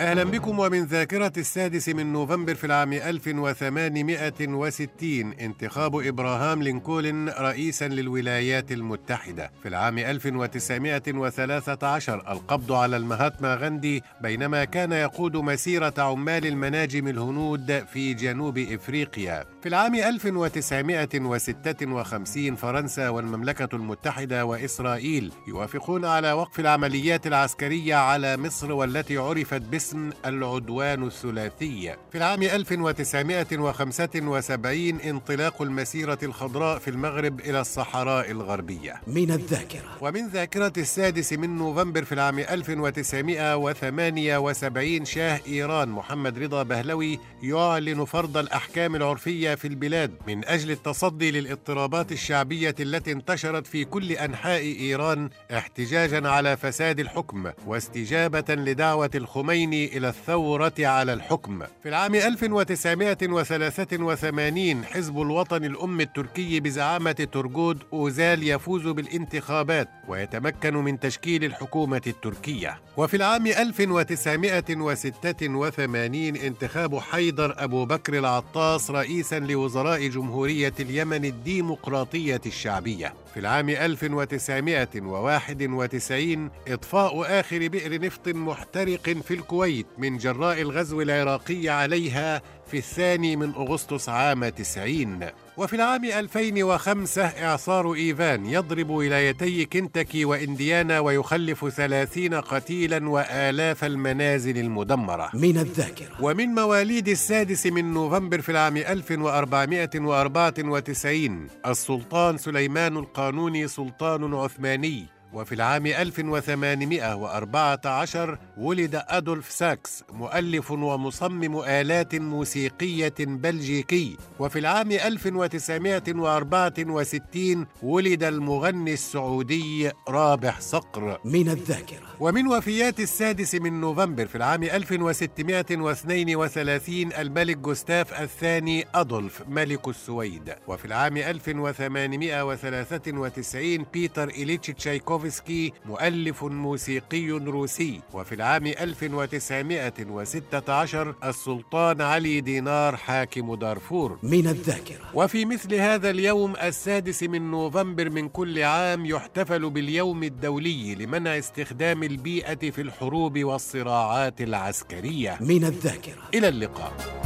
أهلا بكم ومن ذاكرة السادس من نوفمبر في العام 1860 انتخاب إبراهام لينكولن رئيسا للولايات المتحدة. في العام 1913 القبض على المهاتما غاندي بينما كان يقود مسيرة عمال المناجم الهنود في جنوب إفريقيا. في العام 1956 فرنسا والمملكة المتحدة وإسرائيل يوافقون على وقف العمليات العسكرية على مصر والتي عرفت باسم العدوان الثلاثي. في العام 1975 انطلاق المسيرة الخضراء في المغرب إلى الصحراء الغربية. من الذاكرة. ومن ذاكرة السادس من نوفمبر في العام 1978 شاه إيران محمد رضا بهلوي يعلن فرض الأحكام العرفية في البلاد من أجل التصدي للاضطرابات الشعبية التي انتشرت في كل أنحاء إيران احتجاجا على فساد الحكم واستجابة لدعوة الخميني إلى الثورة على الحكم. في العام 1983 حزب الوطن الأم التركي بزعامة ترجود أوزال يفوز بالانتخابات ويتمكن من تشكيل الحكومة التركية. وفي العام 1986 انتخاب حيدر أبو بكر العطاس رئيسا لوزراء جمهورية اليمن الديمقراطية الشعبية. في العام 1991 إطفاء آخر بئر نفط محترق في الكويت من جراء الغزو العراقي عليها في الثاني من أغسطس عام 90 وفي العام 2005 إعصار إيفان يضرب ولايتي كنتاكي وإنديانا ويخلف ثلاثين قتيلا وآلاف المنازل المدمرة. من الذاكرة. ومن مواليد السادس من نوفمبر في العام 1494 السلطان سليمان القانوني سلطان عثماني وفي العام 1814 ولد أدولف ساكس مؤلف ومصمم آلات موسيقية بلجيكي. وفي العام 1964 ولد المغني السعودي رابح صقر. من الذاكرة. ومن وفيات السادس من نوفمبر في العام 1632 الملك جوستاف الثاني أدولف ملك السويد. وفي العام 1893 بيتر إليتش تشايكوف تشايكوفسكي مؤلف موسيقي روسي. وفي العام 1916 السلطان علي دينار حاكم دارفور. من الذاكرة. وفي مثل هذا اليوم السادس من نوفمبر من كل عام يحتفل باليوم الدولي لمنع استخدام البيئة في الحروب والصراعات العسكرية. من الذاكرة. إلى اللقاء.